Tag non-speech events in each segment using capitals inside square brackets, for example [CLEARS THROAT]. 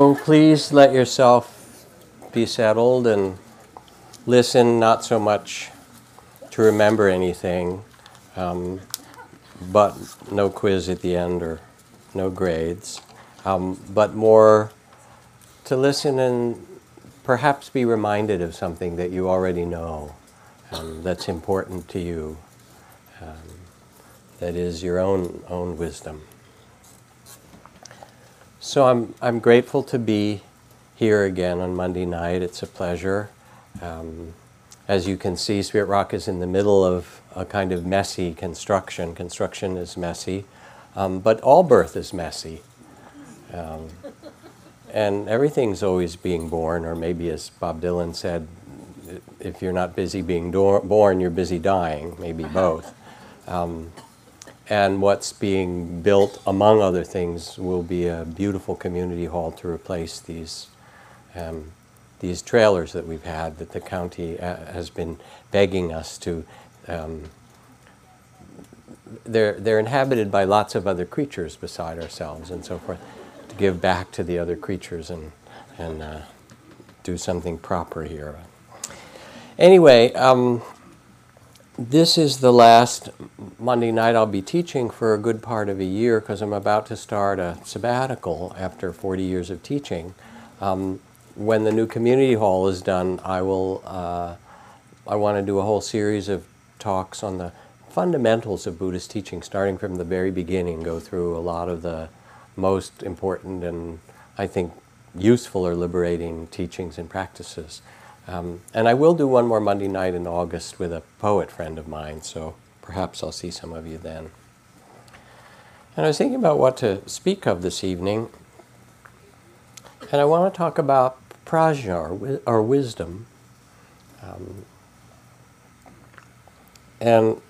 So please let yourself be settled and listen, not so much to remember anything, um, but no quiz at the end or no grades, um, but more to listen and perhaps be reminded of something that you already know um, that's important to you, um, that is your own, own wisdom. So I'm, I'm grateful to be here again on Monday night. It's a pleasure. Um, as you can see, Spirit Rock is in the middle of a kind of messy construction. Construction is messy, um, but all birth is messy. Um, and everything's always being born, or maybe as Bob Dylan said, if you're not busy being do- born, you're busy dying, maybe both. And what's being built, among other things, will be a beautiful community hall to replace these um, these trailers that we've had that the county uh, has been begging us to. Um, they're they're inhabited by lots of other creatures beside ourselves and so forth, to give back to the other creatures and and uh, do something proper here. Anyway. Um, this is the last Monday night I'll be teaching for a good part of a year because I'm about to start a sabbatical after 40 years of teaching. Um, when the new community hall is done, I will. Uh, I want to do a whole series of talks on the fundamentals of Buddhist teaching, starting from the very beginning. Go through a lot of the most important and I think useful or liberating teachings and practices. Um, and I will do one more Monday night in August with a poet friend of mine, so perhaps I'll see some of you then. And I was thinking about what to speak of this evening, and I want to talk about prajna, or, or wisdom. Um, and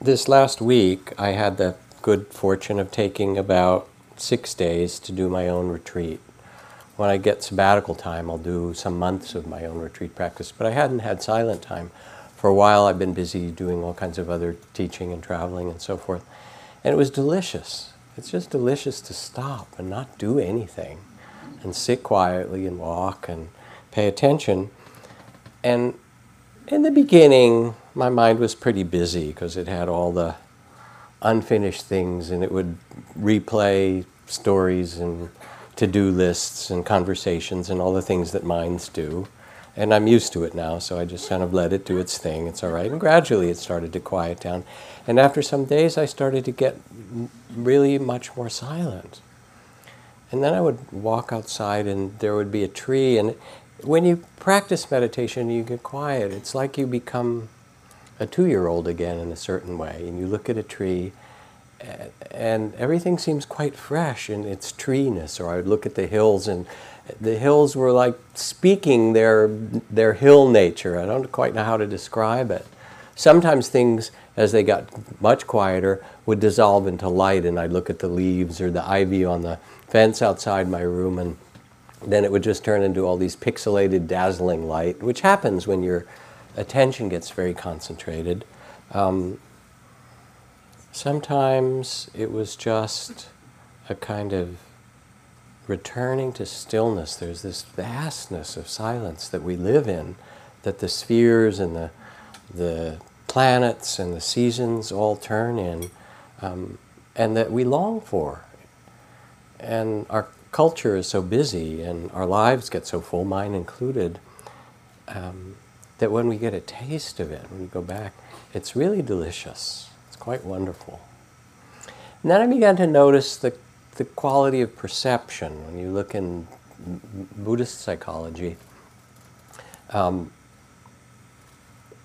this last week, I had the good fortune of taking about six days to do my own retreat when I get sabbatical time, I'll do some months of my own retreat practice. But I hadn't had silent time. For a while, I've been busy doing all kinds of other teaching and traveling and so forth. And it was delicious. It's just delicious to stop and not do anything and sit quietly and walk and pay attention. And in the beginning, my mind was pretty busy because it had all the unfinished things and it would replay stories and to do lists and conversations and all the things that minds do. And I'm used to it now, so I just kind of let it do its thing. It's all right. And gradually it started to quiet down. And after some days, I started to get really much more silent. And then I would walk outside and there would be a tree. And when you practice meditation, you get quiet. It's like you become a two year old again in a certain way. And you look at a tree and everything seems quite fresh in its treeness. Or I would look at the hills, and the hills were like speaking their their hill nature. I don't quite know how to describe it. Sometimes things, as they got much quieter, would dissolve into light, and I'd look at the leaves or the ivy on the fence outside my room, and then it would just turn into all these pixelated, dazzling light, which happens when your attention gets very concentrated. Um, Sometimes it was just a kind of returning to stillness. There's this vastness of silence that we live in, that the spheres and the, the planets and the seasons all turn in, um, and that we long for. And our culture is so busy and our lives get so full, mine included, um, that when we get a taste of it, when we go back, it's really delicious quite wonderful. And then I began to notice the, the quality of perception. When you look in Buddhist psychology, um,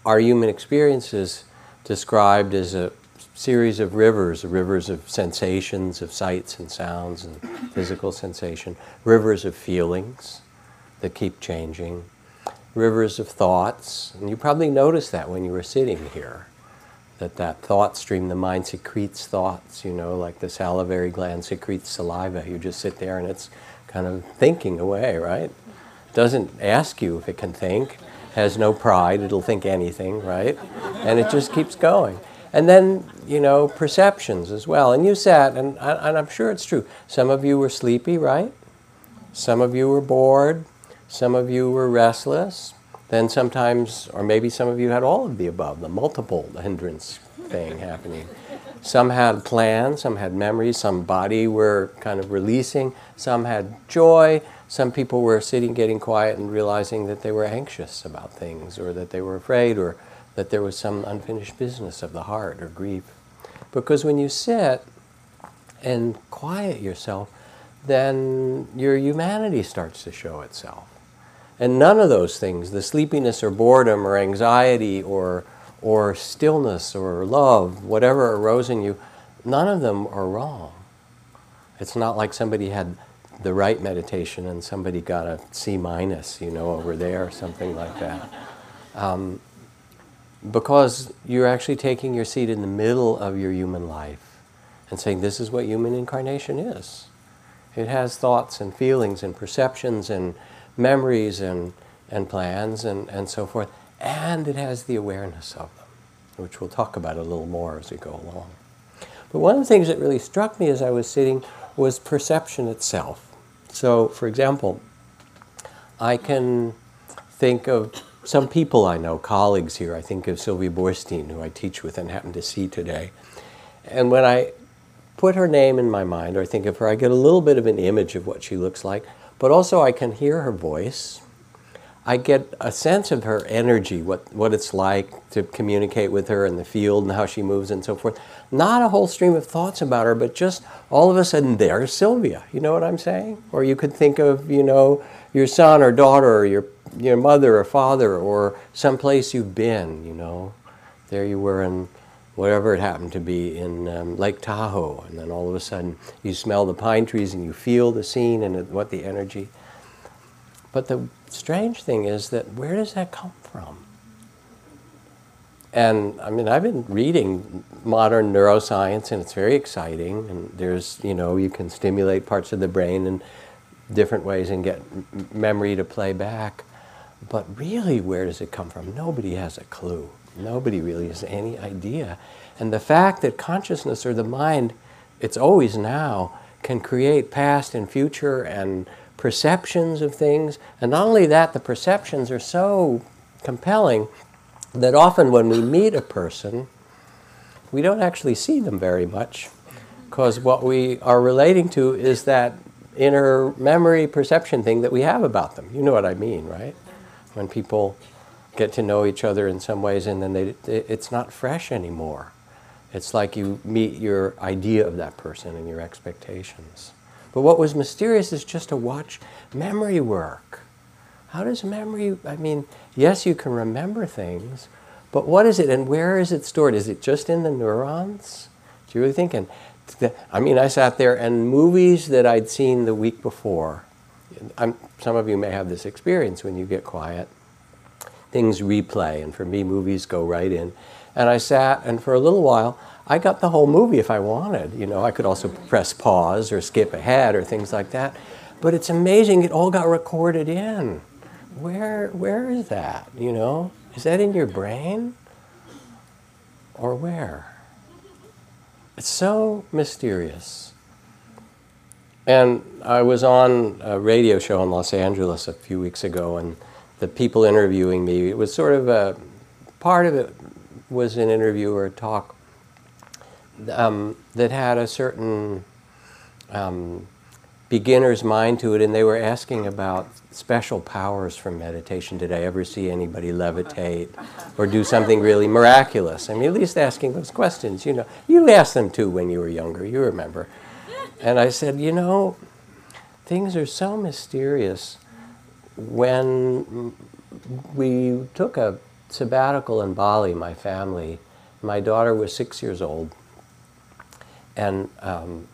our human experience is described as a series of rivers, rivers of sensations, of sights and sounds and physical sensation, rivers of feelings that keep changing, rivers of thoughts. And you probably noticed that when you were sitting here that that thought stream, the mind secretes thoughts, you know, like the salivary gland secretes saliva. You just sit there and it's kind of thinking away, right? Doesn't ask you if it can think, has no pride, it'll think anything, right? And it just keeps going. And then, you know, perceptions as well. And you sat, and, and I'm sure it's true. Some of you were sleepy, right? Some of you were bored, some of you were restless, then sometimes, or maybe some of you had all of the above, the multiple hindrance thing happening. Some had plans, some had memories, some body were kind of releasing, some had joy, some people were sitting getting quiet and realizing that they were anxious about things or that they were afraid or that there was some unfinished business of the heart or grief. Because when you sit and quiet yourself, then your humanity starts to show itself. And none of those things, the sleepiness or boredom or anxiety or, or stillness or love, whatever arose in you, none of them are wrong. It's not like somebody had the right meditation and somebody got a C minus, you know, over there or something like that. Um, because you're actually taking your seat in the middle of your human life and saying, this is what human incarnation is. It has thoughts and feelings and perceptions and memories and, and plans and, and so forth. And it has the awareness of them, which we'll talk about a little more as we go along. But one of the things that really struck me as I was sitting was perception itself. So, for example, I can think of some people I know, colleagues here. I think of Sylvia Boorstein, who I teach with and happen to see today. And when I put her name in my mind, or think of her, I get a little bit of an image of what she looks like, but also I can hear her voice. I get a sense of her energy, what, what it's like to communicate with her in the field and how she moves and so forth. Not a whole stream of thoughts about her, but just all of a sudden there's Sylvia. You know what I'm saying? Or you could think of, you know, your son or daughter or your your mother or father or someplace you've been, you know. There you were in whatever it happened to be in um, Lake Tahoe, and then all of a sudden you smell the pine trees and you feel the scene and what the energy. But the strange thing is that where does that come from? And I mean, I've been reading modern neuroscience, and it's very exciting. And there's, you know, you can stimulate parts of the brain in different ways and get memory to play back. But really, where does it come from? Nobody has a clue. Nobody really has any idea. And the fact that consciousness or the mind, it's always now, can create past and future and perceptions of things. And not only that, the perceptions are so compelling that often when we meet a person, we don't actually see them very much because what we are relating to is that inner memory perception thing that we have about them. You know what I mean, right? when people get to know each other in some ways and then they, it's not fresh anymore. It's like you meet your idea of that person and your expectations. But what was mysterious is just to watch memory work. How does memory, I mean, yes, you can remember things, but what is it and where is it stored? Is it just in the neurons? Do you really think? And I mean, I sat there and movies that I'd seen the week before I'm, some of you may have this experience when you get quiet. Things replay, and for me, movies go right in. And I sat, and for a little while, I got the whole movie if I wanted. You know, I could also press pause or skip ahead or things like that. But it's amazing, it all got recorded in. Where, where is that? You know, is that in your brain? Or where? It's so mysterious. And I was on a radio show in Los Angeles a few weeks ago, and the people interviewing me, it was sort of a part of it was an interview or a talk um, that had a certain um, beginner's mind to it, and they were asking about special powers from meditation. Did I ever see anybody levitate or do something really miraculous? I mean, at least asking those questions. You know, you asked them too when you were younger. You remember. And I said, you know, things are so mysterious. When we took a sabbatical in Bali, my family, my daughter was six years old, and um,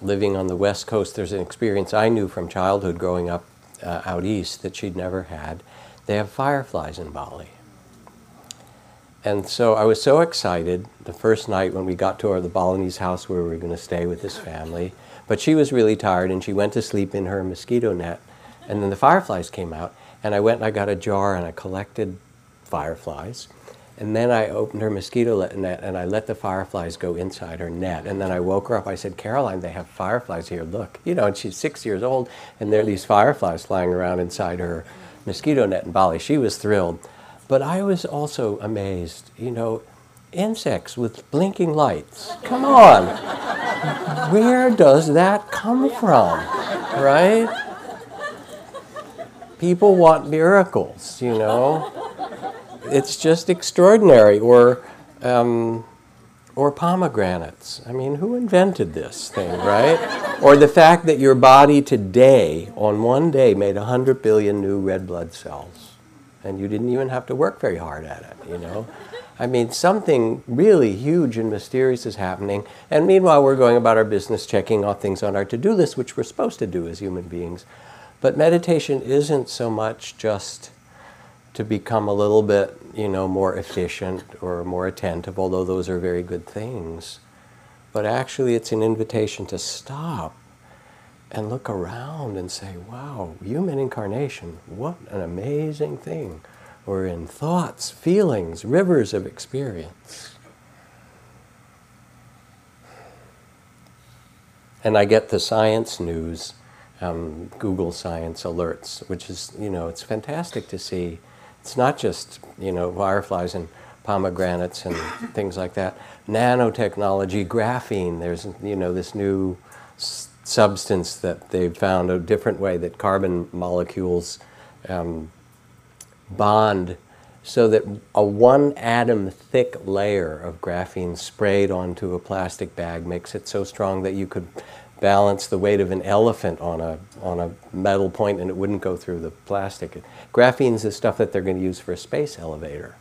living on the West Coast, there's an experience I knew from childhood growing up uh, out east that she'd never had. They have fireflies in Bali. And so I was so excited the first night when we got to our, the Balinese house where we were going to stay with this family. But she was really tired and she went to sleep in her mosquito net. And then the fireflies came out. And I went and I got a jar and I collected fireflies. And then I opened her mosquito net and I let the fireflies go inside her net. And then I woke her up. I said, Caroline, they have fireflies here. Look. You know, and she's six years old and there are these fireflies flying around inside her mosquito net in Bali. She was thrilled. But I was also amazed. You know, insects with blinking lights. Come on. Where does that come from? Right? People want miracles, you know. It's just extraordinary. Or, um, or pomegranates. I mean, who invented this thing, right? or the fact that your body today, on one day, made 100 billion new red blood cells. And you didn't even have to work very hard at it, you know? I mean, something really huge and mysterious is happening. And meanwhile, we're going about our business checking off things on our to do list, which we're supposed to do as human beings. But meditation isn't so much just to become a little bit, you know, more efficient or more attentive, although those are very good things. But actually, it's an invitation to stop and look around and say, wow, human incarnation, what an amazing thing or in thoughts, feelings, rivers of experience. And I get the science news, um, Google Science Alerts, which is, you know, it's fantastic to see. It's not just, you know, fireflies and pomegranates and things like that. Nanotechnology, graphene, there's, you know, this new s- substance that they've found a different way that carbon molecules um, bond so that a one atom thick layer of graphene sprayed onto a plastic bag makes it so strong that you could balance the weight of an elephant on a, on a metal point and it wouldn't go through the plastic. Graphene is the stuff that they're going to use for a space elevator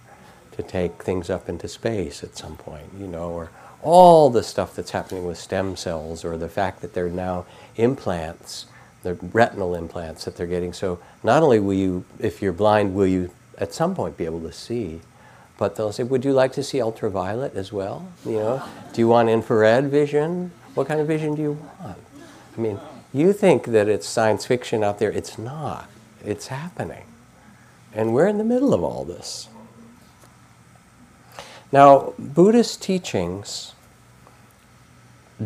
to take things up into space at some point, you know, or all the stuff that's happening with stem cells or the fact that they're now implants the retinal implants that they're getting. So not only will you, if you're blind, will you at some point be able to see, but they'll say, would you like to see ultraviolet as well? You know, do you want infrared vision? What kind of vision do you want? I mean, you think that it's science fiction out there. It's not. It's happening. And we're in the middle of all this. Now, Buddhist teachings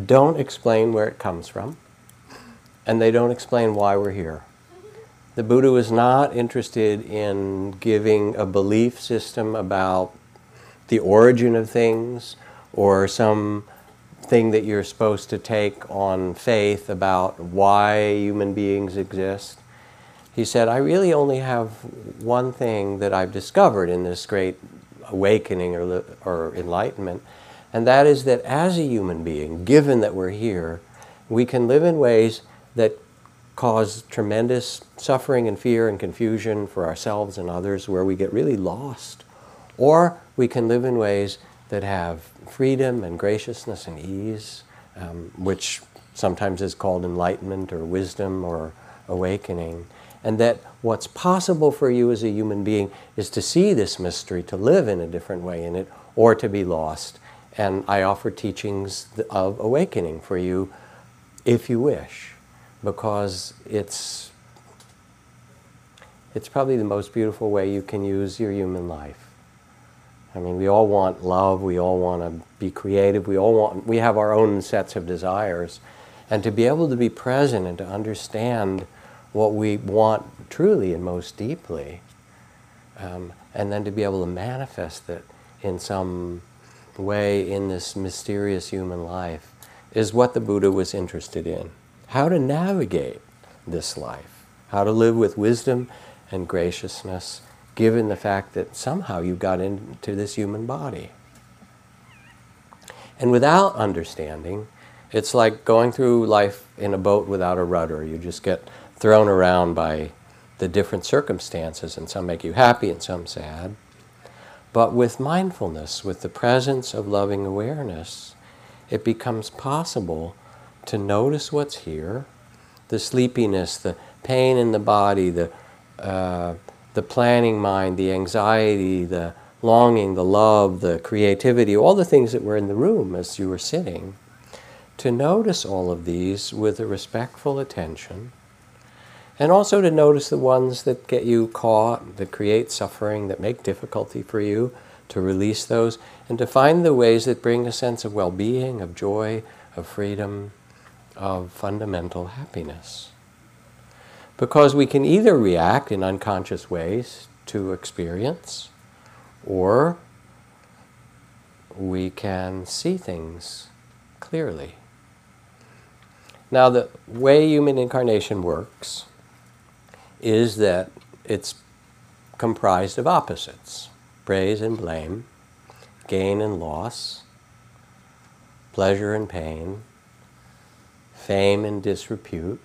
don't explain where it comes from and they don't explain why we're here. The Buddha was not interested in giving a belief system about the origin of things or some thing that you're supposed to take on faith about why human beings exist. He said, I really only have one thing that I've discovered in this great awakening or, or enlightenment, and that is that as a human being, given that we're here, we can live in ways that cause tremendous suffering and fear and confusion for ourselves and others, where we get really lost. Or we can live in ways that have freedom and graciousness and ease, um, which sometimes is called enlightenment or wisdom or awakening. And that what's possible for you as a human being is to see this mystery, to live in a different way in it, or to be lost. And I offer teachings of awakening for you if you wish because it's it's probably the most beautiful way you can use your human life. I mean, we all want love, we all want to be creative, we all want we have our own sets of desires and to be able to be present and to understand what we want truly and most deeply um, and then to be able to manifest it in some way in this mysterious human life is what the Buddha was interested in how to navigate this life, how to live with wisdom and graciousness, given the fact that somehow you got into this human body. And without understanding, it's like going through life in a boat without a rudder. You just get thrown around by the different circumstances, and some make you happy and some sad. But with mindfulness, with the presence of loving awareness, it becomes possible to notice what's here the sleepiness, the pain in the body, the, uh, the planning mind, the anxiety, the longing, the love, the creativity, all the things that were in the room as you were sitting. To notice all of these with a respectful attention, and also to notice the ones that get you caught, that create suffering, that make difficulty for you, to release those, and to find the ways that bring a sense of well being, of joy, of freedom, of fundamental happiness. Because we can either react in unconscious ways to experience, or we can see things clearly. Now, the way human incarnation works is that it's comprised of opposites praise and blame, gain and loss, pleasure and pain, fame and disrepute,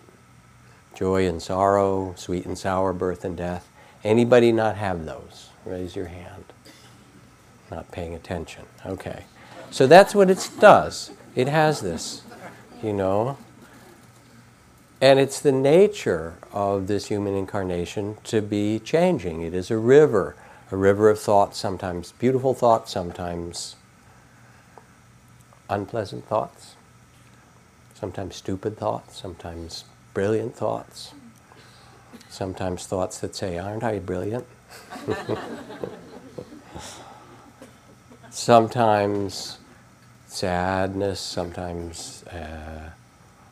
joy and sorrow, sweet and sour, birth and death. Anybody not have those? Raise your hand. Not paying attention. Okay. So that's what it does. It has this, you know. And it's the nature of this human incarnation to be changing. It is a river, a river of thoughts, sometimes beautiful thoughts, sometimes unpleasant thoughts, sometimes stupid thoughts, sometimes brilliant thoughts, sometimes thoughts that say, Aren't I brilliant? sometimes sadness, sometimes. Uh,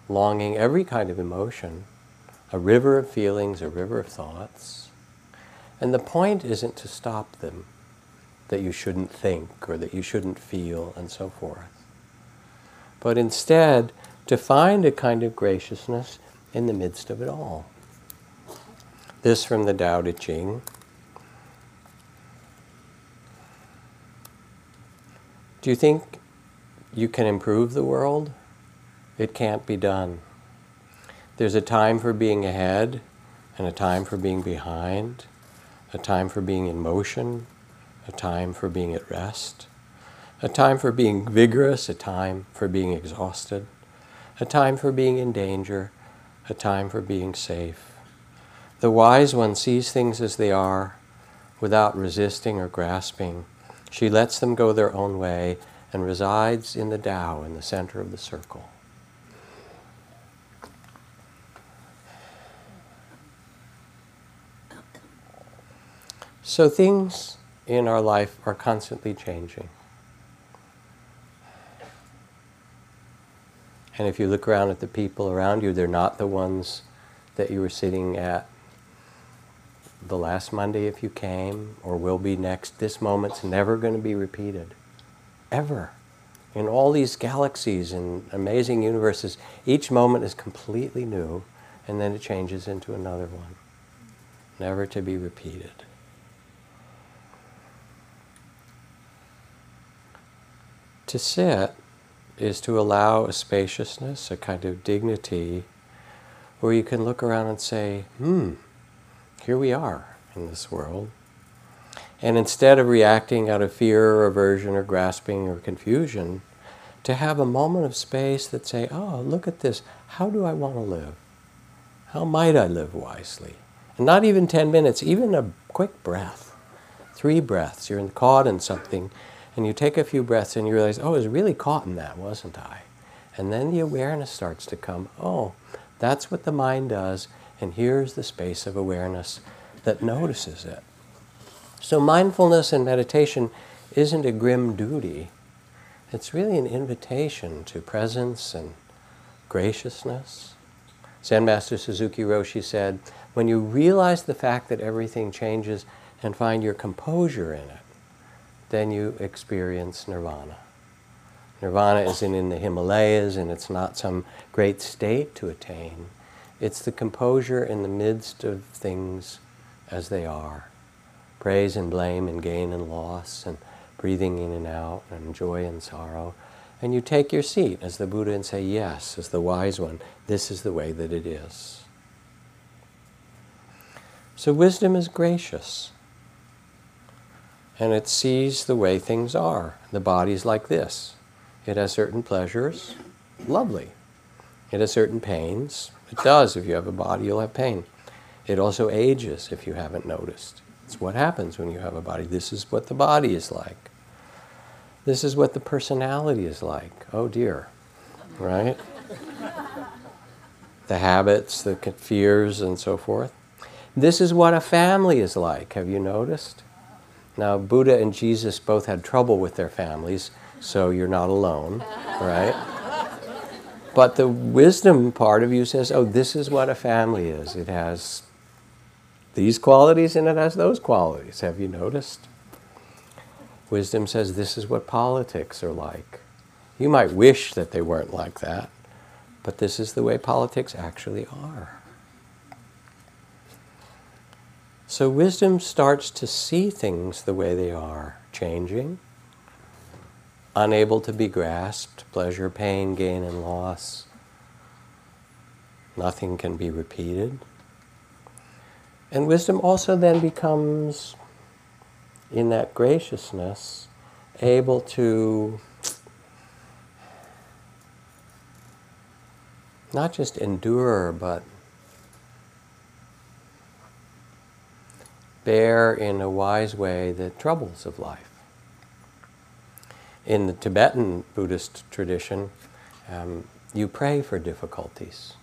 longing, every kind of emotion, a river of feelings, a river of thoughts. And the point isn't to stop them, that you shouldn't think or that you shouldn't feel and so forth. But instead, to find a kind of graciousness in the midst of it all. This from the Tao Te Ching. Do you think you can improve the world? It can't be done. There's a time for being ahead and a time for being behind, a time for being in motion, a time for being at rest, a time for being vigorous, a time for being exhausted, a time for being in danger, a time for being safe. The wise one sees things as they are without resisting or grasping. She lets them go their own way and resides in the Tao, in the center of the circle. So things in our life are constantly changing. And if you look around at the people around you, they're not the ones that you were sitting at the last Monday if you came, or will be next. This moment's never going to be repeated. Ever. In all these galaxies and amazing universes, each moment is completely new, and then it changes into another one. Never to be repeated. To sit is to allow a spaciousness, a kind of dignity, where you can look around and say, hmm, here we are in this world. And instead of reacting out of fear or aversion or grasping or confusion, to have a moment of space that say, oh, look at this. How do I want to live? How might I live wisely? And not even 10 minutes, even a quick breath. Three breaths. You're caught in something and you take a few breaths and you realize, oh, I was really caught in that, wasn't I? And then the awareness starts to come, oh, that's what the mind does, and here's the space of awareness that notices it. So mindfulness and meditation isn't a grim duty. It's really an invitation to presence and graciousness. Zen Master Suzuki Roshi said, when you realize the fact that everything changes and find your composure in it, then you experience nirvana. Nirvana isn't in the Himalayas and it's not some great state to attain. It's the composure in the midst of things as they are praise and blame and gain and loss and breathing in and out and joy and sorrow. And you take your seat as the Buddha and say, Yes, as the wise one, this is the way that it is. So wisdom is gracious and it sees the way things are. The body's like this. It has certain pleasures, lovely. It has certain pains. It does. If you have a body, you'll have pain. It also ages if you haven't noticed. It's what happens when you have a body. This is what the body is like. This is what the personality is like. Oh dear. Right? the habits, the fears, and so forth. This is what a family is like. Have you noticed? Now, Buddha and Jesus both had trouble with their families, so you're not alone, right? But the wisdom part of you says, oh, this is what a family is. It has these qualities and it has those qualities. Have you noticed? Wisdom says this is what politics are like. You might wish that they weren't like that, but this is the way politics actually are. So wisdom starts to see things the way they are, changing, unable to be grasped, pleasure, pain, gain, and loss. Nothing can be repeated. And wisdom also then becomes, in that graciousness, able to not just endure, but bear in a wise way the troubles of life. In the Tibetan Buddhist tradition, um, you pray for difficulties.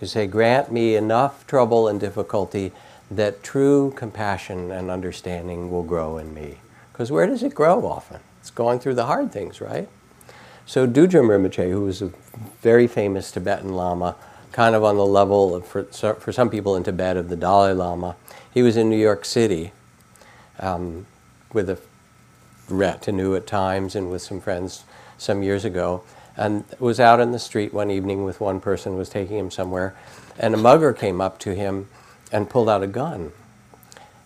You say, Grant me enough trouble and difficulty that true compassion and understanding will grow in me. Because where does it grow often? It's going through the hard things, right? So Dudjom Rinpoche, who was a very famous Tibetan Lama, kind of on the level of, for, for some people in Tibet, of the Dalai Lama, he was in New York City um, with a retinue at times and with some friends some years ago, and was out in the street one evening with one person was taking him somewhere, and a mugger came up to him and pulled out a gun.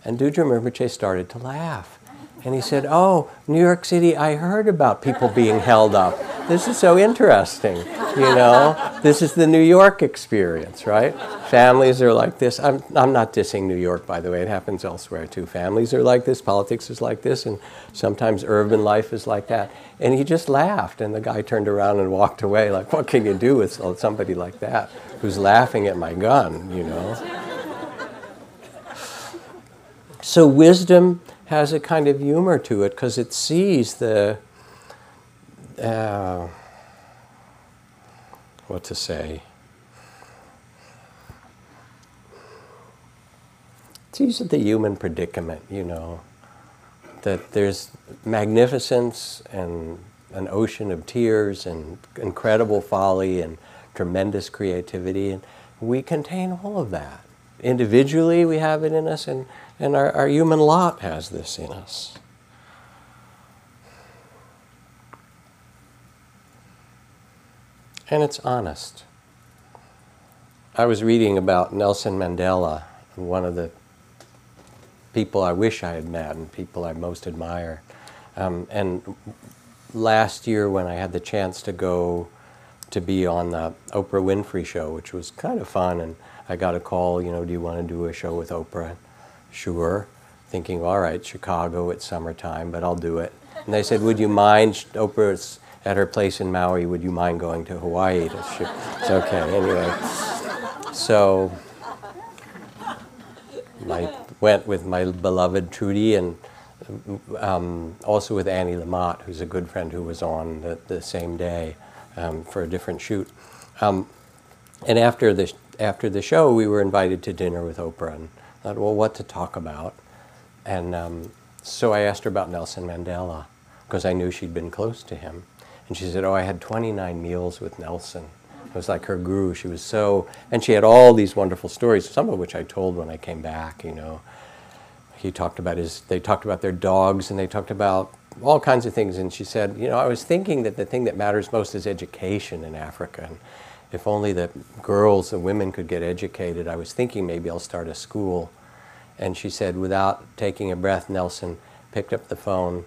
And Dudjom Rinpoche started to laugh. And he said, Oh, New York City, I heard about people being held up. This is so interesting. You know, this is the New York experience, right? Families are like this. I'm, I'm not dissing New York, by the way, it happens elsewhere too. Families are like this, politics is like this, and sometimes urban life is like that. And he just laughed, and the guy turned around and walked away, like, What can you do with somebody like that who's laughing at my gun, you know? So wisdom has a kind of humor to it because it sees the uh, what to say. It sees the human predicament, you know, that there's magnificence and an ocean of tears and incredible folly and tremendous creativity, and we contain all of that. Individually, we have it in us, and and our, our human lot has this in us. And it's honest. I was reading about Nelson Mandela, one of the people I wish I had met and people I most admire. Um, and last year, when I had the chance to go to be on the Oprah Winfrey show, which was kind of fun, and I got a call, you know, do you want to do a show with Oprah? Sure. Thinking, all right, Chicago, it's summertime, but I'll do it. And they said, would you mind, Oprah's at her place in Maui, would you mind going to Hawaii to shoot? It's okay, anyway. So I went with my beloved Trudy and um, also with Annie Lamott, who's a good friend who was on the, the same day um, for a different shoot. Um, and after the, after the show, we were invited to dinner with Oprah. And thought, well, what to talk about? And um, so I asked her about Nelson Mandela because I knew she'd been close to him. And she said, oh, I had 29 meals with Nelson. It was like her guru. She was so, and she had all these wonderful stories, some of which I told when I came back, you know. He talked about his, they talked about their dogs and they talked about all kinds of things. And she said, you know, I was thinking that the thing that matters most is education in Africa. And if only the girls and women could get educated, I was thinking maybe I'll start a school. And she said, without taking a breath, Nelson picked up the phone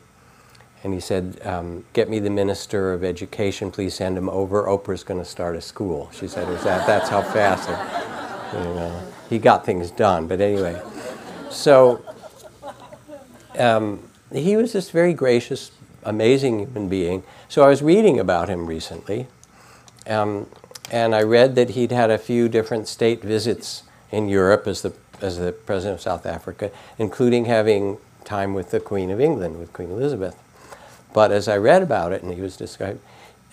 and he said, um, Get me the Minister of Education, please send him over. Oprah's going to start a school. She said, Is that, That's how fast it, you know, he got things done. But anyway, so um, he was this very gracious, amazing human being. So I was reading about him recently. Um, and I read that he'd had a few different state visits in Europe as the, as the president of South Africa, including having time with the Queen of England, with Queen Elizabeth. But as I read about it, and he was described,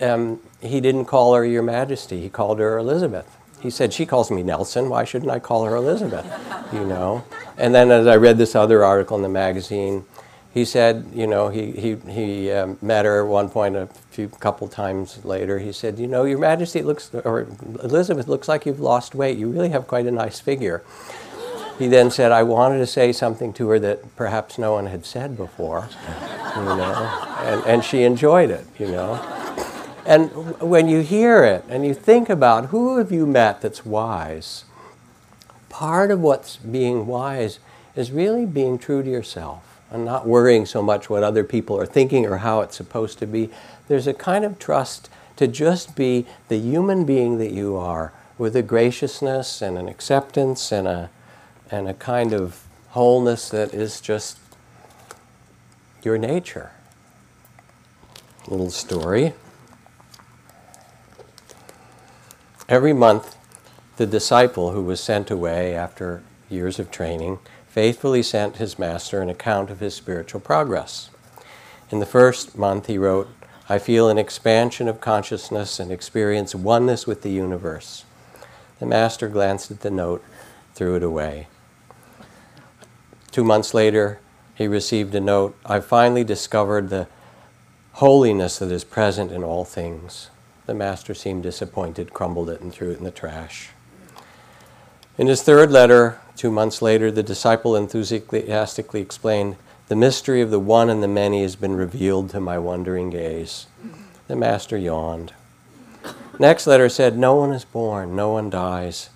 um, he didn't call her Your Majesty. He called her Elizabeth. He said, She calls me Nelson. Why shouldn't I call her Elizabeth? [LAUGHS] You know? And then as I read this other article in the magazine, he said, you know, he, he, he um, met her at one point a few couple times later. He said, you know, Your Majesty looks, or Elizabeth looks like you've lost weight. You really have quite a nice figure. He then said, I wanted to say something to her that perhaps no one had said before, you know, and, and she enjoyed it, you know. And when you hear it and you think about who have you met that's wise, part of what's being wise is really being true to yourself and not worrying so much what other people are thinking or how it's supposed to be. There's a kind of trust to just be the human being that you are with a graciousness and an acceptance and a, and a kind of wholeness that is just your nature. Little story. Every month, the disciple who was sent away after years of training faithfully sent his master an account of his spiritual progress. In the first month, he wrote, I feel an expansion of consciousness and experience oneness with the universe. The master glanced at the note, threw it away. Two months later, he received a note I finally discovered the holiness that is present in all things. The master seemed disappointed, crumbled it, and threw it in the trash. In his third letter, two months later, the disciple enthusiastically explained, The mystery of the one and the many has been revealed to my wondering gaze. The master yawned. Next letter said, No one is born, no one dies,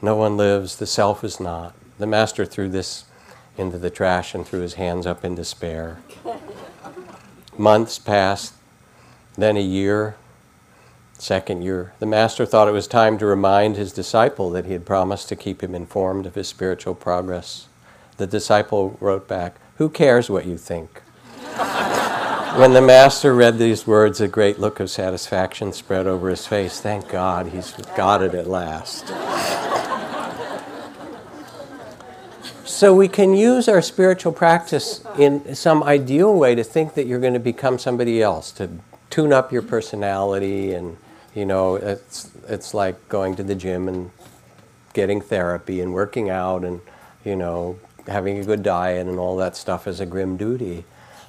no one lives, the self is not. The master threw this into the trash and threw his hands up in despair. Months passed, then a year, second year, the master thought it was time to remind his disciple that he had promised to keep him informed of his spiritual progress. The disciple wrote back, Who cares what you think? when the master read these words, a great look of satisfaction spread over his face. Thank God, he's got it at last. so we can use our spiritual practice in some ideal way to think that you're going to become somebody else, to tune up your personality and you know, it's it's like going to the gym and getting therapy and working out and you know having a good diet and all that stuff is a grim duty.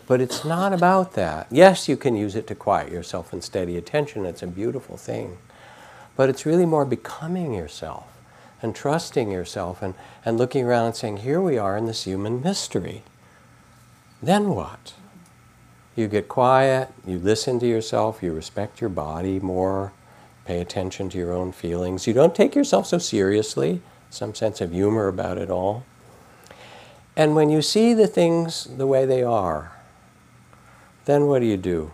But it's not about that. Yes, you can use it to quiet yourself and steady attention. It's a beautiful thing. But it's really more becoming yourself and trusting yourself and, and looking around and saying, here we are in this human mystery. Then what? You get quiet, you listen to yourself, you respect your body more, pay attention to your own feelings. You don't take yourself so seriously, some sense of humor about it all. And when you see the things the way they are, then what do you do?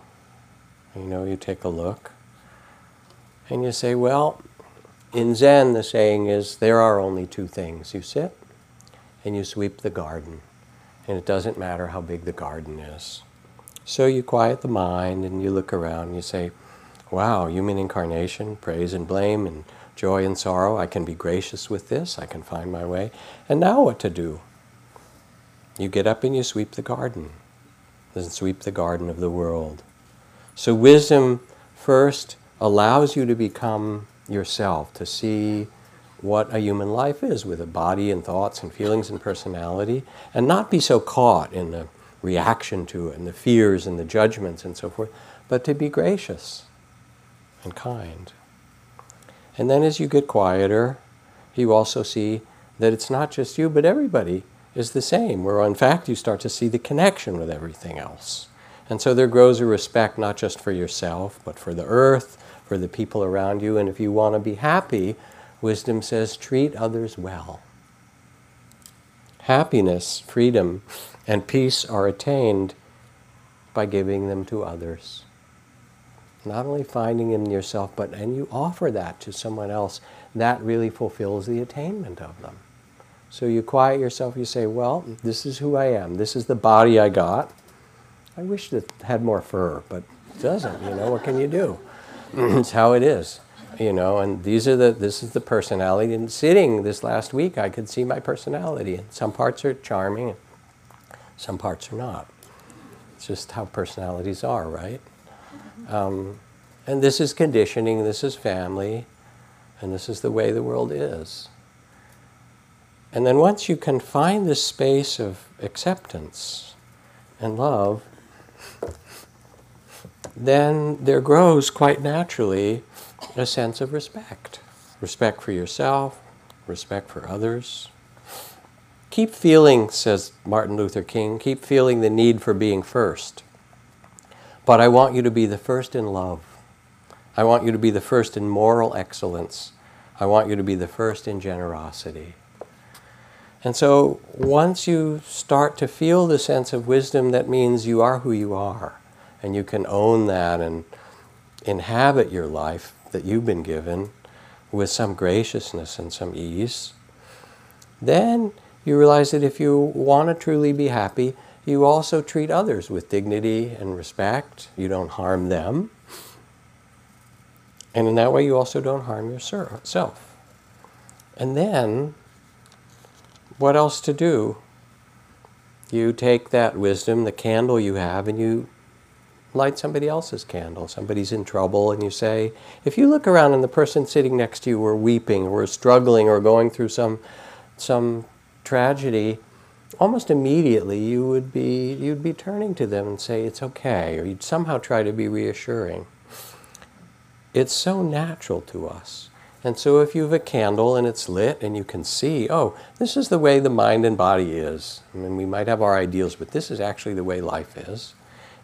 You know, you take a look and you say, well, in Zen, the saying is there are only two things. You sit and you sweep the garden, and it doesn't matter how big the garden is. So you quiet the mind and you look around and you say, wow, human incarnation, praise and blame and joy and sorrow. I can be gracious with this. I can find my way. And now what to do? You get up and you sweep the garden. Then sweep the garden of the world. So wisdom first allows you to become yourself, to see what a human life is with a body and thoughts and feelings and personality, and not be so caught in the reaction to it and the fears and the judgments and so forth, but to be gracious and kind. And then as you get quieter, you also see that it's not just you, but everybody is the same, where in fact you start to see the connection with everything else. And so there grows a respect not just for yourself, but for the earth, for the people around you. And if you want to be happy, wisdom says treat others well. Happiness, freedom, and peace are attained by giving them to others. Not only finding in yourself, but and you offer that to someone else, that really fulfills the attainment of them. So you quiet yourself, you say, Well, this is who I am, this is the body I got. I wish it had more fur, but it doesn't, you know, what can you do? [CLEARS THROAT] it's how it is you know and these are the this is the personality and sitting this last week i could see my personality and some parts are charming some parts are not. It's just how personalities are, right? Um, and this is conditioning, this is family, and this is the way the world is. And then once you can find this space of acceptance, and love, then there grows quite naturally a sense of respect. Respect for yourself, respect for others. Keep feeling, says Martin Luther King, keep feeling the need for being first. But I want you to be the first in love. I want you to be the first in moral excellence. I want you to be the first in generosity. And so once you start to feel the sense of wisdom, that means you are who you are. And you can own that and inhabit your life that you've been given with some graciousness and some ease. Then you realize that if you want to truly be happy, you also treat others with dignity and respect. You don't harm them. And in that way, you also don't harm yourself. And then what else to do? You take that wisdom, the candle you have, and you light somebody else's candle. Somebody's in trouble, and you say, if you look around and the person sitting next to you were weeping or struggling or going through some, some tragedy, almost immediately you would be you'd be turning to them and say it's okay, or you'd somehow try to be reassuring. It's so natural to us. And so if you have a candle and it's lit and you can see, oh, this is the way the mind and body is. I mean, we might have our ideals, but this is actually the way life is.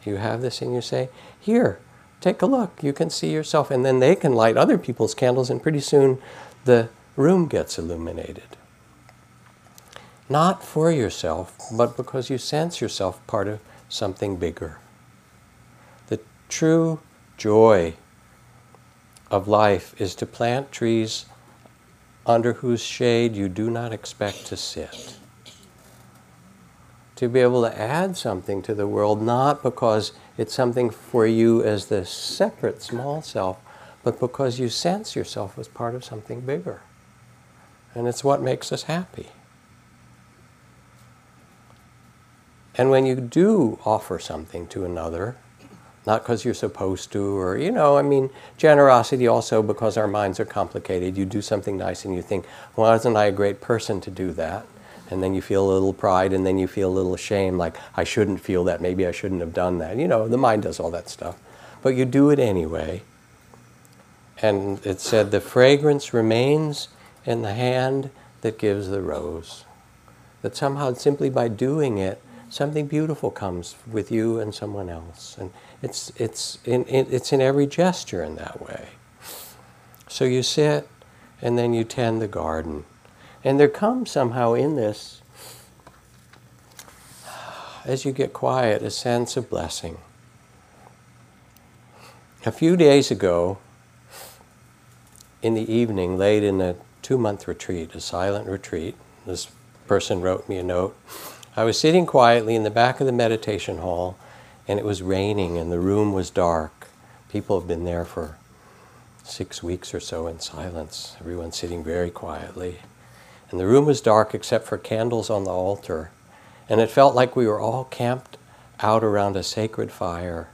You have this and you say, here, take a look. You can see yourself. And then they can light other people's candles, and pretty soon the room gets illuminated. Not for yourself, but because you sense yourself part of something bigger. The true joy of life is to plant trees under whose shade you do not expect to sit. To be able to add something to the world, not because it's something for you as the separate small self, but because you sense yourself as part of something bigger. And it's what makes us happy. And when you do offer something to another, not because you're supposed to, or, you know, I mean, generosity also because our minds are complicated. You do something nice and you think, well, isn't I a great person to do that? And then you feel a little pride and then you feel a little shame, like, I shouldn't feel that. Maybe I shouldn't have done that. You know, the mind does all that stuff. But you do it anyway. And it said, the fragrance remains in the hand that gives the rose. That somehow, simply by doing it, something beautiful comes with you and someone else. And it's, it's, in, it's in every gesture in that way. So you sit and then you tend the garden. And there comes somehow in this, as you get quiet, a sense of blessing. A few days ago, in the evening, late in a two month retreat, a silent retreat, this person wrote me a note. I was sitting quietly in the back of the meditation hall and it was raining and the room was dark. People have been there for six weeks or so in silence, everyone sitting very quietly. And the room was dark except for candles on the altar. And it felt like we were all camped out around a sacred fire.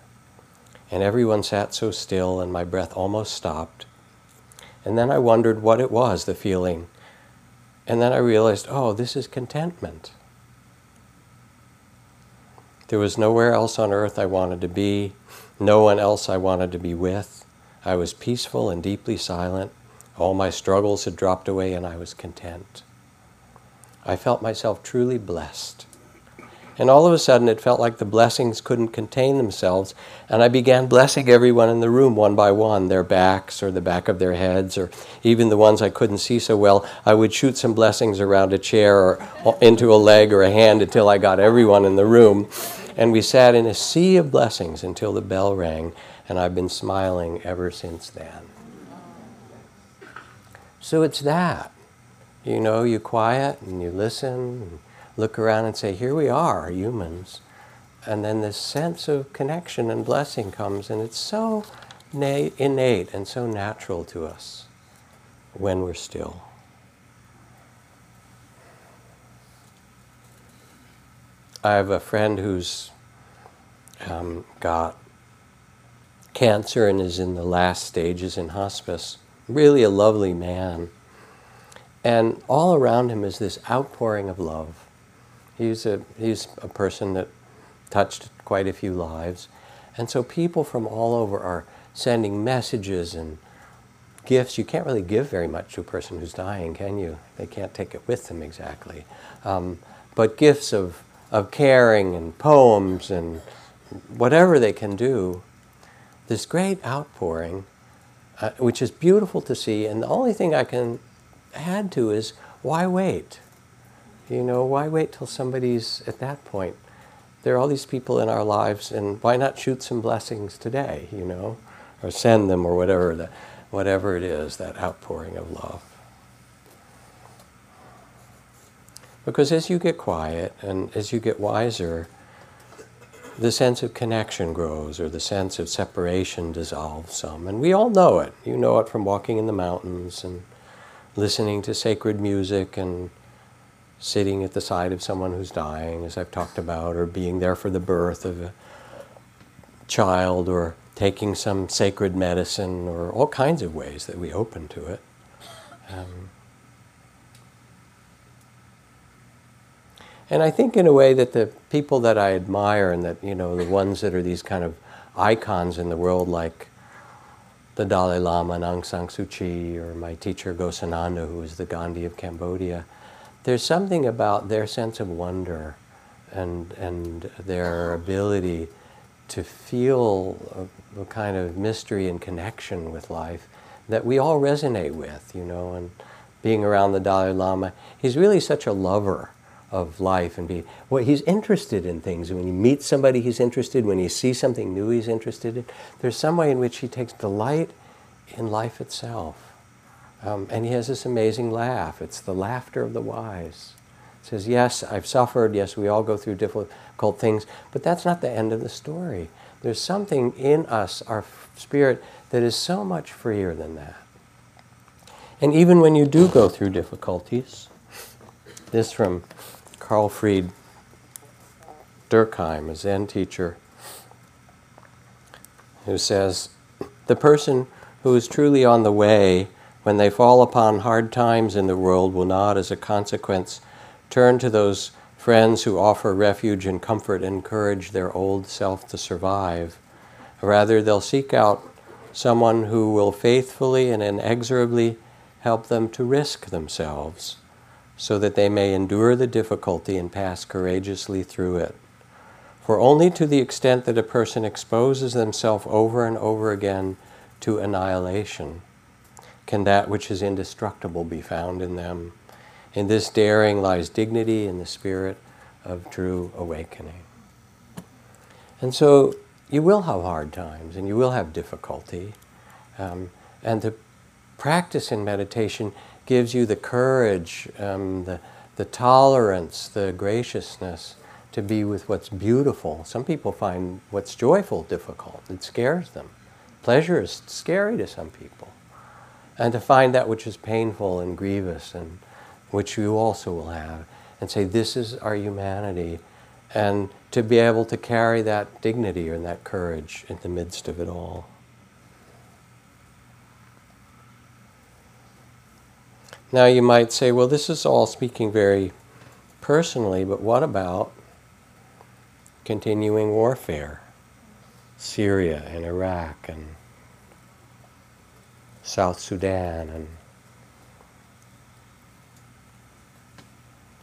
And everyone sat so still, and my breath almost stopped. And then I wondered what it was, the feeling. And then I realized, oh, this is contentment. There was nowhere else on earth I wanted to be, no one else I wanted to be with. I was peaceful and deeply silent. All my struggles had dropped away and I was content. I felt myself truly blessed. And all of a sudden, it felt like the blessings couldn't contain themselves. And I began blessing everyone in the room one by one their backs, or the back of their heads, or even the ones I couldn't see so well. I would shoot some blessings around a chair or into a leg or a hand until I got everyone in the room. And we sat in a sea of blessings until the bell rang, and I've been smiling ever since then. So it's that. You know, you quiet and you listen, look around and say, Here we are, humans. And then this sense of connection and blessing comes, and it's so innate and so natural to us when we're still. I have a friend who's um, got cancer and is in the last stages in hospice. Really a lovely man. And all around him is this outpouring of love. He's a, he's a person that touched quite a few lives. And so people from all over are sending messages and gifts. You can't really give very much to a person who's dying, can you? They can't take it with them exactly. Um, but gifts of, of caring and poems and whatever they can do, this great outpouring, uh, which is beautiful to see. And the only thing I can add to is why wait? You know, why wait till somebody's at that point? There are all these people in our lives, and why not shoot some blessings today, you know, or send them or whatever, the, whatever it is, that outpouring of love. Because as you get quiet and as you get wiser, the sense of connection grows or the sense of separation dissolves some. And we all know it. You know it from walking in the mountains and listening to sacred music and sitting at the side of someone who's dying, as I've talked about, or being there for the birth of a child, or taking some sacred medicine, or all kinds of ways that we open to it. Um, And I think in a way that the people that I admire and that, you know, the ones that are these kind of icons in the world like the Dalai Lama and Aung San Suu Kyi or my teacher Ghosananda, who is the Gandhi of Cambodia, there's something about their sense of wonder and, and their ability to feel a, a kind of mystery and connection with life that we all resonate with, you know, and being around the Dalai Lama, he's really such a lover of life and be well he's interested in things. When he meets somebody he's interested when he sees something new he's interested in there's some way in which he takes delight in life itself um, and he has this amazing laugh. It's the laughter of the wise. Says yes i've suffered. Yes we all go through difficult things. But that's not the end of the story. There's something in us our spirit that is so much freer than that. And even when you do go through difficulties this from Carl Fried Durkheim, a Zen teacher, who says, The person who is truly on the way when they fall upon hard times in the world will not, as a consequence, turn to those friends who offer refuge and comfort and encourage their old self to survive. Rather, they'll seek out someone who will faithfully and inexorably help them to risk themselves so that they may endure the difficulty and pass courageously through it. For only to the extent that a person exposes themselves over and over again to annihilation can that which is indestructible be found in them. In this daring lies dignity in the spirit of true awakening. And so you will have hard times and you will have difficulty. Um, and the practice in meditation gives you the courage, um, the, the tolerance, the graciousness to be with what's beautiful. Some people find what's joyful difficult, it scares them. Pleasure is scary to some people. And to find that which is painful and grievous and which you also will have, and say, This is our humanity. And to be able to carry that dignity and that courage in the midst of it all. Now you might say, well, this is all speaking very personally, but what about continuing warfare? Syria and Iraq and South Sudan and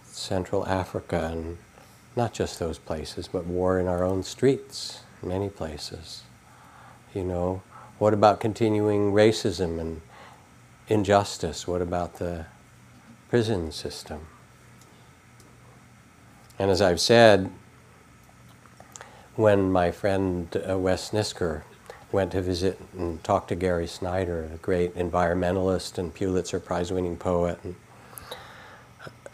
Central Africa and not just those places, but war in our own streets, many places. You know, what about continuing racism and injustice? What about the prison system? And as I've said, when my friend uh, Wes Nisker went to visit and talk to Gary Snyder, a great environmentalist and Pulitzer Prize winning poet, and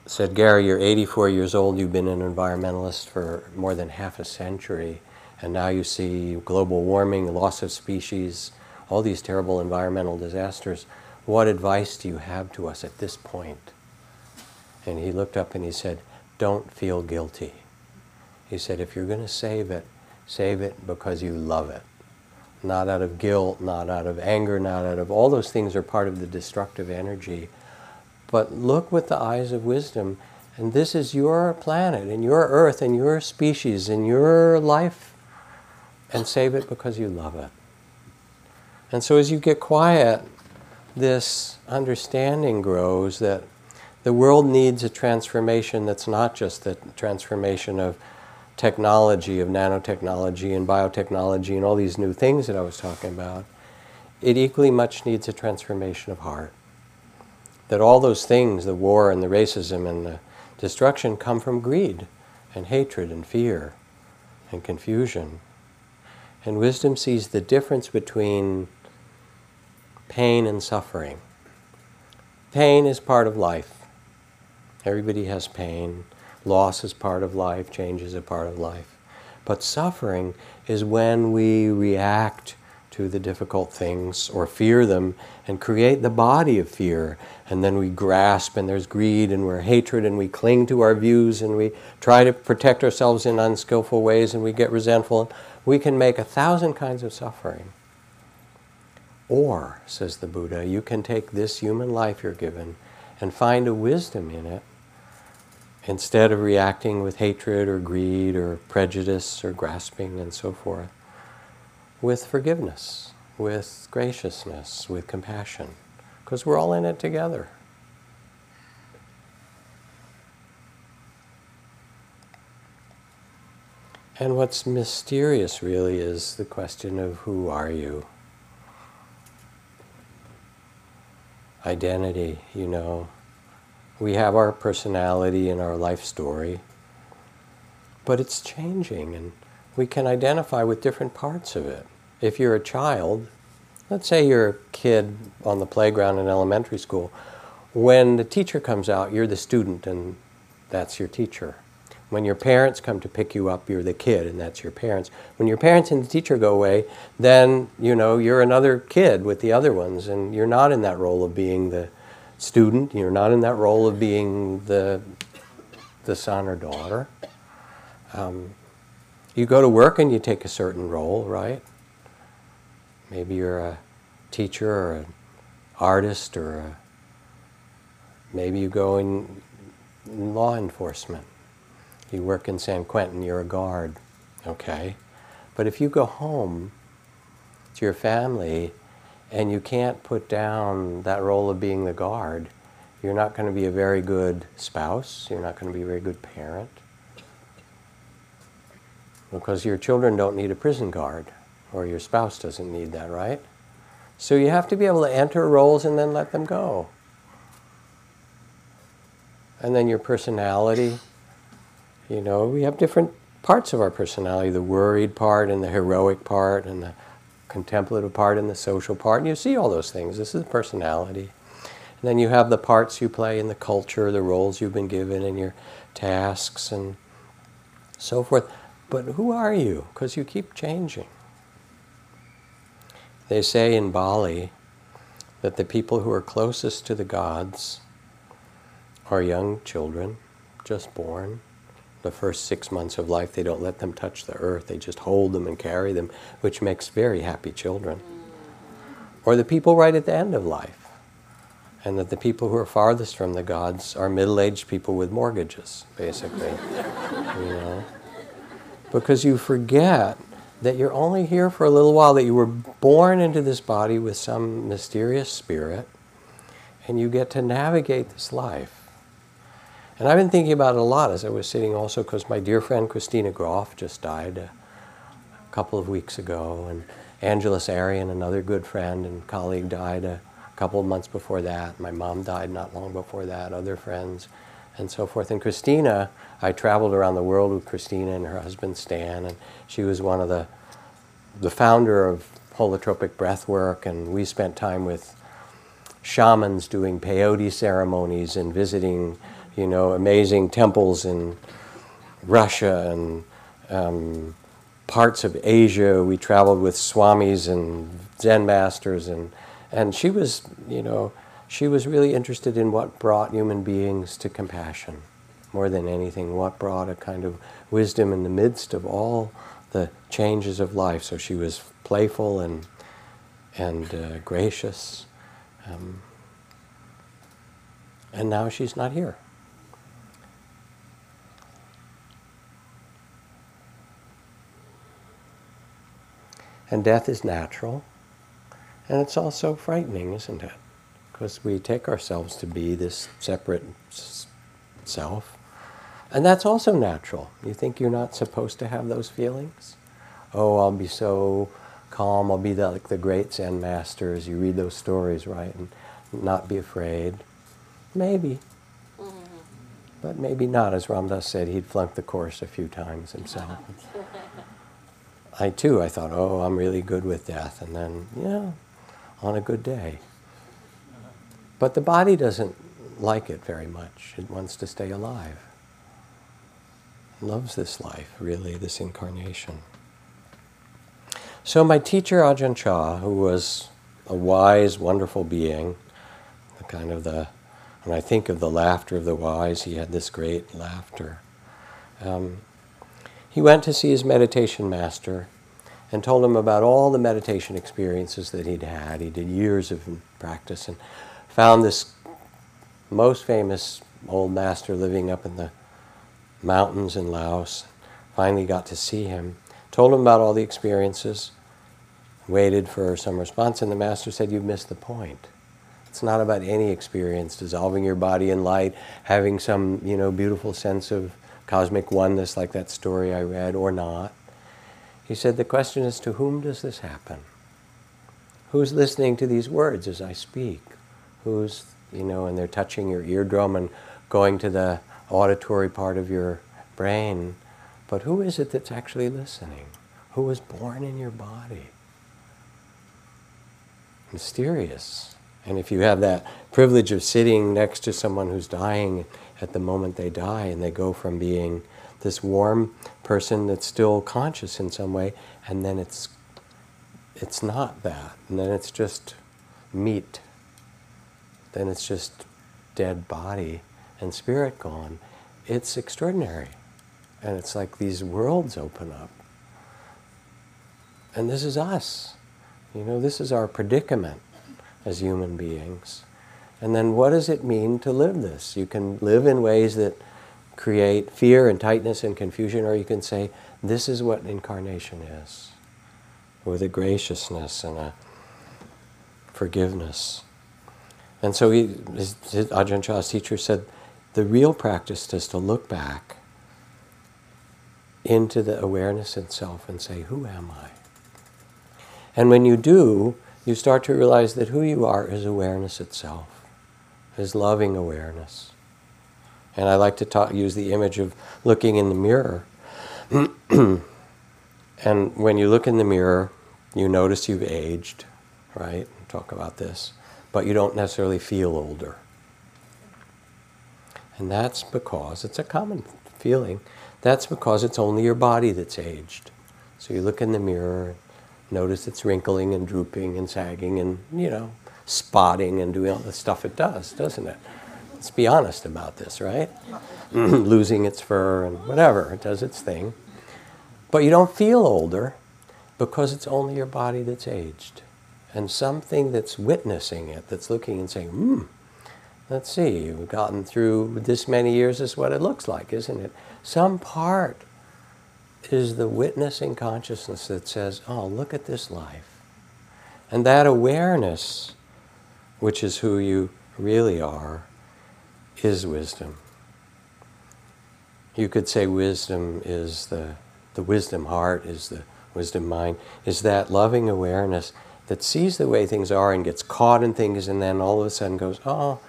said, Gary, you're 84 years old, you've been an environmentalist for more than half a century, and now you see global warming, loss of species, all these terrible environmental disasters. What advice do you have to us at this point? And he looked up and he said, Don't feel guilty. He said, If you're going to save it, save it because you love it. Not out of guilt, not out of anger, not out of all those things are part of the destructive energy. But look with the eyes of wisdom And this is your planet and your earth and your species and your life. And save it because you love it. And so as you get quiet, this understanding grows that the world needs a transformation that's not just the transformation of technology, of nanotechnology and biotechnology and all these new things that I was talking about. It equally much needs a transformation of heart. That all those things, the war and the racism and the destruction, come from greed and hatred and fear and confusion. And wisdom sees the difference between pain and suffering. Pain is part of life. Everybody has pain. Loss is part of life. Change is a part of life. But suffering is when we react to the difficult things or fear them and create the body of fear. And then we grasp, and there's greed, and we're hatred, and we cling to our views, and we try to protect ourselves in unskillful ways, and we get resentful. We can make a thousand kinds of suffering. Or, says the Buddha, you can take this human life you're given and find a wisdom in it instead of reacting with hatred or greed or prejudice or grasping and so forth, with forgiveness, with graciousness, with compassion, because we're all in it together. And what's mysterious really is the question of who are you? Identity, you know, we have our personality and our life story, but it's changing and we can identify with different parts of it. If you're a child, let's say you're a kid on the playground in elementary school, when the teacher comes out, you're the student and that's your teacher. When your parents come to pick you up, you're the kid and that's your parents. When your parents and the teacher go away, then you know you're another kid with the other ones and you're not in that role of being the student. You're not in that role of being the, the son or daughter. Um, you go to work and you take a certain role, right? Maybe you're a teacher or an artist or a, maybe you go in, in law enforcement. You work in San Quentin, you're a guard, okay? But if you go home to your family and you can't put down that role of being the guard, you're not going to be a very good spouse, you're not going to be a very good parent. Because your children don't need a prison guard, or your spouse doesn't need that, right? So you have to be able to enter roles and then let them go. And then your personality, you know, we have different parts of our personality the worried part and the heroic part and the contemplative part and the social part, and you see all those things. This is personality. And then you have the parts you play in the culture, the roles you've been given, and your tasks, and so forth. But who are you? Because you keep changing. They say in Bali that the people who are closest to the gods are young children, just born, the first six months of life, they don't let them touch the earth. They just hold them and carry them, which makes very happy children. Or the people right at the end of life. And that the people who are farthest from the gods are middle aged people with mortgages, basically. [LAUGHS] you know? Because you forget that you're only here for a little while, that you were born into this body with some mysterious spirit, and you get to navigate this life and I've been thinking about it a lot as I was sitting also because my dear friend Christina Grof just died uh, a couple of weeks ago, and Angeles Arrien, another good friend and colleague, died uh, a couple of months before that. My mom died not long before that, other friends, and so forth. And Christina, I traveled around the world with Christina and her husband Stan, and she was one of the the founder of holotropic breath work, and we spent time with shamans doing peyote ceremonies and visiting you know, amazing temples in Russia and um, parts of Asia. We traveled with swamis and Zen masters, and and she was, you know, she was really interested in what brought human beings to compassion, more than anything. What brought a kind of wisdom in the midst of all the changes of life. So she was playful and and uh, gracious. Um, and now she's not here. And death is natural. And it's also frightening, isn't it? Because we take ourselves to be this separate self. And that's also natural. You think you're not supposed to have those feelings? Oh, I'll be so calm, I'll be the, like the great Zen masters. You read those stories, right? And not be afraid. Maybe. Mm-hmm. But maybe not. As Ram Dass said, he'd flunked the course a few times himself. [LAUGHS] I too, I thought, oh, I'm really good with death. And then, yeah, on a good day. But the body doesn't like it very much. It wants to stay alive. It loves this life, really, this incarnation. So my teacher Ajahn Chah, who was a wise, wonderful being, the kind of the, when I think of the laughter of the wise, he had this great laughter. Um, he went to see his meditation master and told him about all the meditation experiences that he'd had. He did years of practice and found this most famous old master living up in the mountains in Laos. Finally got to see him. Told him about all the experiences. Waited for some response, and the master said, You've missed the point. It's not about any experience, dissolving your body in light, having some, you know, beautiful sense of cosmic oneness like that story I read, or not. He said, The question is to whom does this happen? Who's listening to these words as I speak? Who's, you know, and they're touching your eardrum and going to the auditory part of your brain. But who is it that's actually listening? Who was born in your body? Mysterious. And if you have that privilege of sitting next to someone who's dying at the moment they die, and they go from being this warm person that's still conscious in some way, and then it's it's not that, and then it's just meat. Then it's just dead body and spirit gone. It's extraordinary, and it's like these worlds open up. And this is us. You know, this is our predicament as human beings. And then what does it mean to live this? You can live in ways that create fear and tightness and confusion, or you can say, this is what incarnation is, with a graciousness and a forgiveness. And so he, his, his, Ajahn Chah's teacher said, the real practice is to look back into the awareness itself and say, who am I? And when you do, you start to realize that who you are is awareness itself, is loving awareness. And I like to talk, use the image of looking in the mirror. [CLEARS THROAT] and when you look in the mirror, you notice you've aged, right? Talk about this. But you don't necessarily feel older. And that's because it's a common feeling. That's because it's only your body that's aged. So you look in the mirror, notice it's wrinkling and drooping and sagging and, you know, spotting and doing all the stuff it does, doesn't it? Let's be honest about this, right? [CLEARS THROAT] Losing its fur and whatever, it does its thing. But you don't feel older because it's only your body that's aged. And something that's witnessing it, that's looking and saying, hmm, let's see, you've gotten through this many years, is what it looks like, isn't it? Some part is the witnessing consciousness that says, oh, look at this life. And that awareness, which is who you really are, is wisdom. You could say wisdom is the, the wisdom heart, is the wisdom mind, is that loving awareness that sees the way things are and gets caught in things and then all of a sudden goes, oh,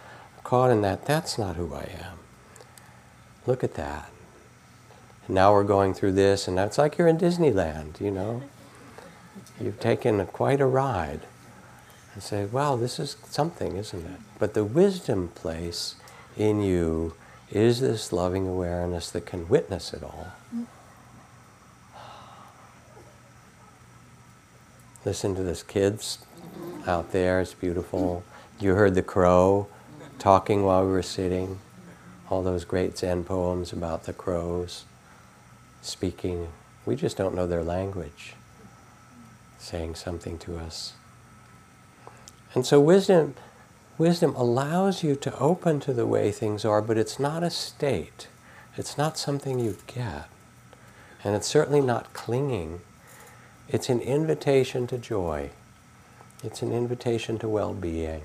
caught in that, that's not who I am. Look at that. And now we're going through this, and that's like you're in Disneyland, you know. You've taken a, quite a ride. And say, wow, this is something, isn't it? But the wisdom place in you is this loving awareness that can witness it all. Listen to this, kids out there, it's beautiful. You heard the crow talking while we were sitting, all those great Zen poems about the crows speaking. We just don't know their language, saying something to us. And so wisdom wisdom allows you to open to the way things are, but it's not a state. It's not something you get. And it's certainly not clinging. It's an invitation to joy. It's an invitation to well being.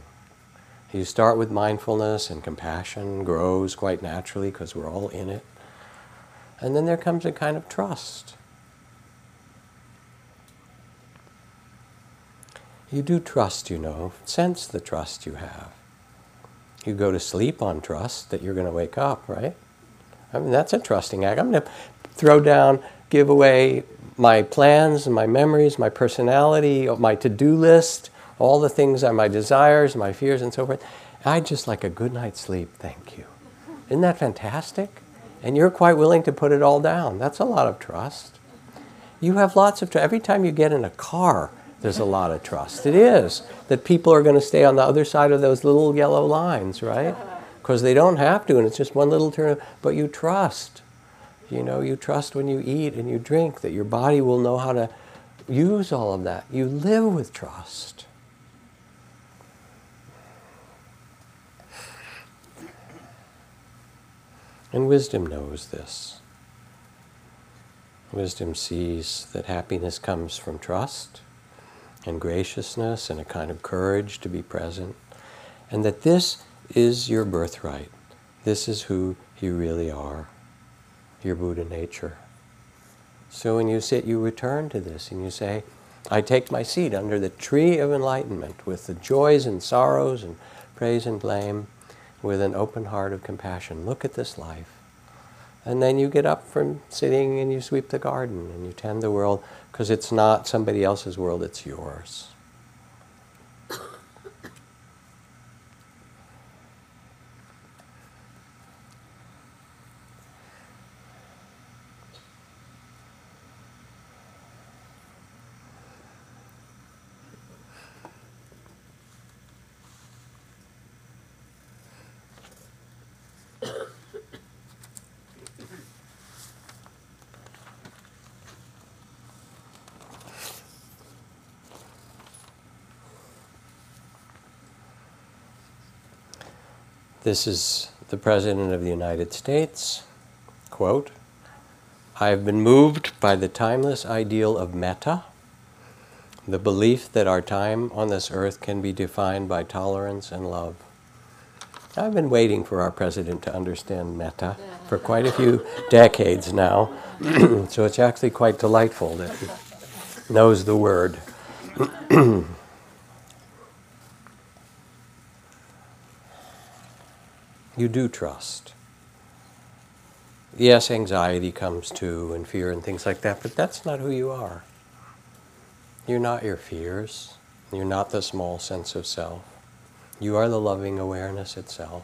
You start with mindfulness, and compassion grows quite naturally because we're all in it. And then there comes a kind of trust. You do trust, you know, sense the trust you have. You go to sleep on trust that you're going to wake up, right? I mean, that's a trusting act. I'm going to throw down, give away my plans and my memories, my personality, my to do list, all the things are my desires, my fears, and so forth. I just like a good night's sleep, thank you. Isn't that fantastic? And you're quite willing to put it all down. That's a lot of trust. You have lots of trust. Every time you get in a car, there's a lot of trust. It is that people are going to stay on the other side of those little yellow lines, right? [LAUGHS] Because they don't have to, and it's just one little turn. But you trust. You know, you trust when you eat and you drink that your body will know how to use all of that. You live with trust. And wisdom knows this. Wisdom sees that happiness comes from trust and graciousness and a kind of courage to be present, and that this is your birthright. This is who you really are, your Buddha nature. So when you sit, you return to this and you say, I take my seat under the tree of enlightenment with the joys and sorrows and praise and blame with an open heart of compassion. Look at this life. And then you get up from sitting and you sweep the garden and you tend the world because it's not somebody else's world, it's yours. This is the President of the United States. Quote, I have been moved by the timeless ideal of metta, the belief that our time on this earth can be defined by tolerance and love. I've been waiting for our president to understand metta for quite a few decades now, [CLEARS THROAT] so it's actually quite delightful that he knows the word. [CLEARS THROAT] you do trust. Yes, anxiety comes too, and fear and things like that, but that's not who you are. You're not your fears. You're not the small sense of self. You are the loving awareness itself.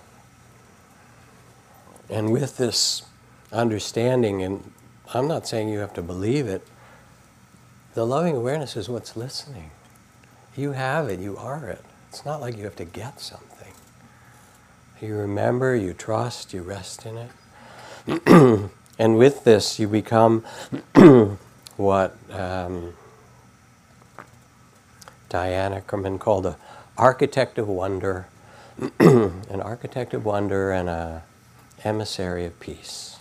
And with this understanding, and I'm not saying you have to believe it, the loving awareness is what's listening. You have it, you are it. It's not like you have to get something. You remember, you trust, you rest in it. [CLEARS THROAT] and with this, you become [CLEARS THROAT] what um, Diane Ackerman called an architect of wonder, [CLEARS THROAT] an architect of wonder and an emissary of peace.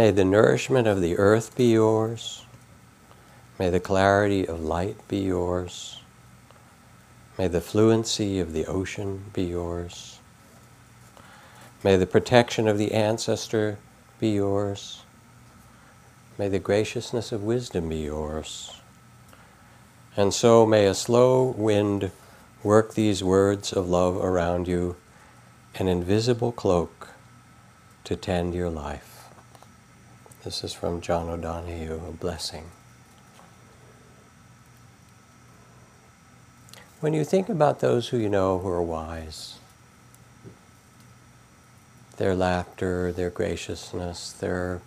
May the nourishment of the earth be yours. May the clarity of light be yours. May the fluency of the ocean be yours. May the protection of the ancestor be yours. May the graciousness of wisdom be yours. And so may a slow wind work these words of love around you, an invisible cloak to tend your life. This is from John O'Donohue, a blessing. When you think about those who you know who are wise, their laughter, their graciousness, their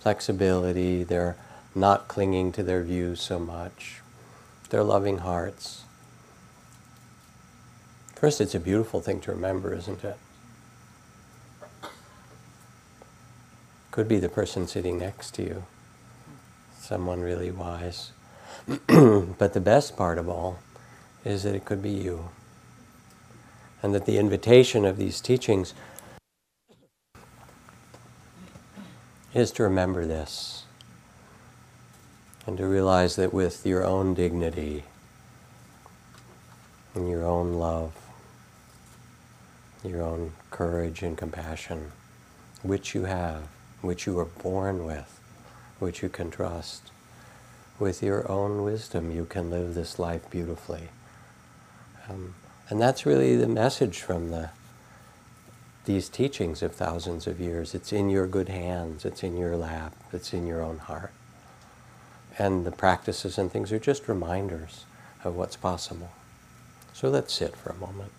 flexibility, their not clinging to their views so much, their loving hearts. First, it's a beautiful thing to remember, isn't it? Could be the person sitting next to you, someone really wise. [CLEARS THROAT] but the best part of all is that it could be you. And that the invitation of these teachings is to remember this and to realize that with your own dignity and your own love, your own courage and compassion, which you have, which you were born with, which you can trust, with your own wisdom, you can live this life beautifully. Um, and that's really the message from the these teachings of thousands of years. It's in your good hands, it's in your lap, it's in your own heart. And the practices and things are just reminders of what's possible. So let's sit for a moment.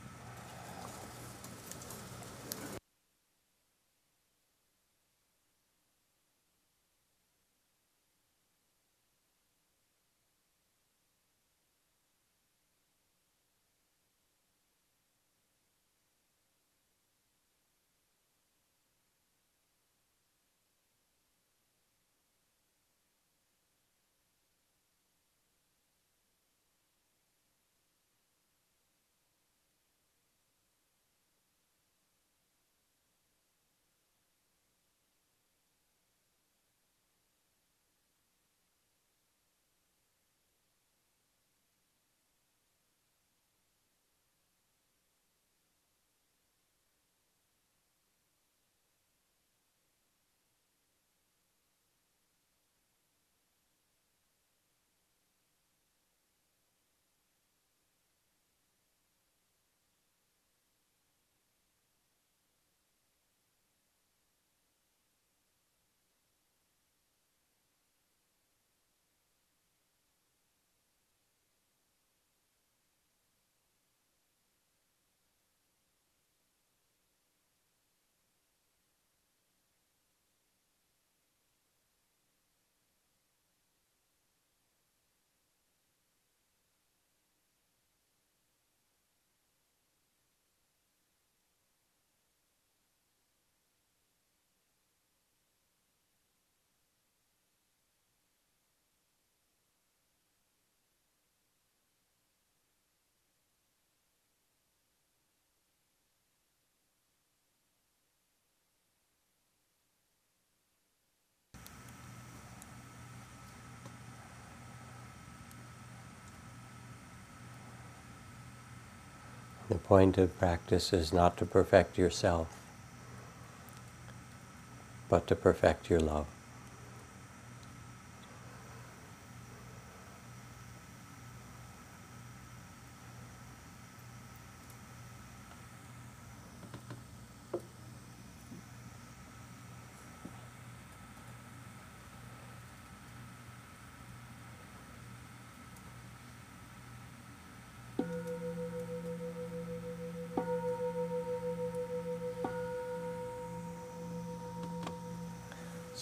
The point of practice is not to perfect yourself, but to perfect your love.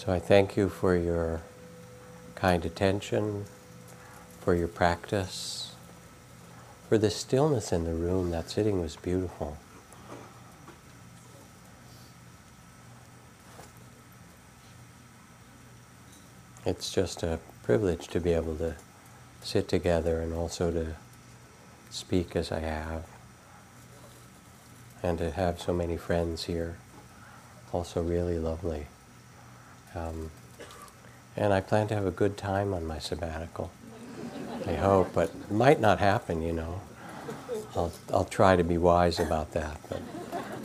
So I thank you for your kind attention, for your practice, for the stillness in the room. That sitting was beautiful. It's just a privilege to be able to sit together and also to speak as I have, and to have so many friends here. Also, really lovely. Um, and I plan to have a good time on my sabbatical. I hope, but it might not happen, you know. I'll, I'll try to be wise about that, but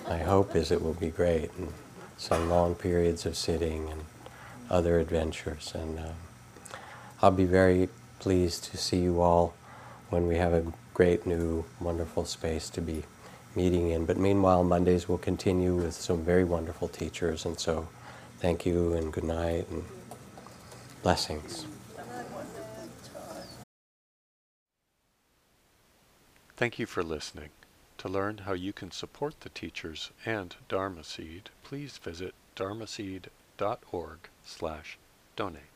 my hope is it will be great and some long periods of sitting and other adventures. And um, I'll be very pleased to see you all when we have a great new wonderful space to be meeting in. But meanwhile, Mondays will continue with some very wonderful teachers, and so Thank you and good night and blessings. Thank you for listening. To learn how you can support the teachers and Dharma Seed, please visit dharma dharmaseed.org slash donate.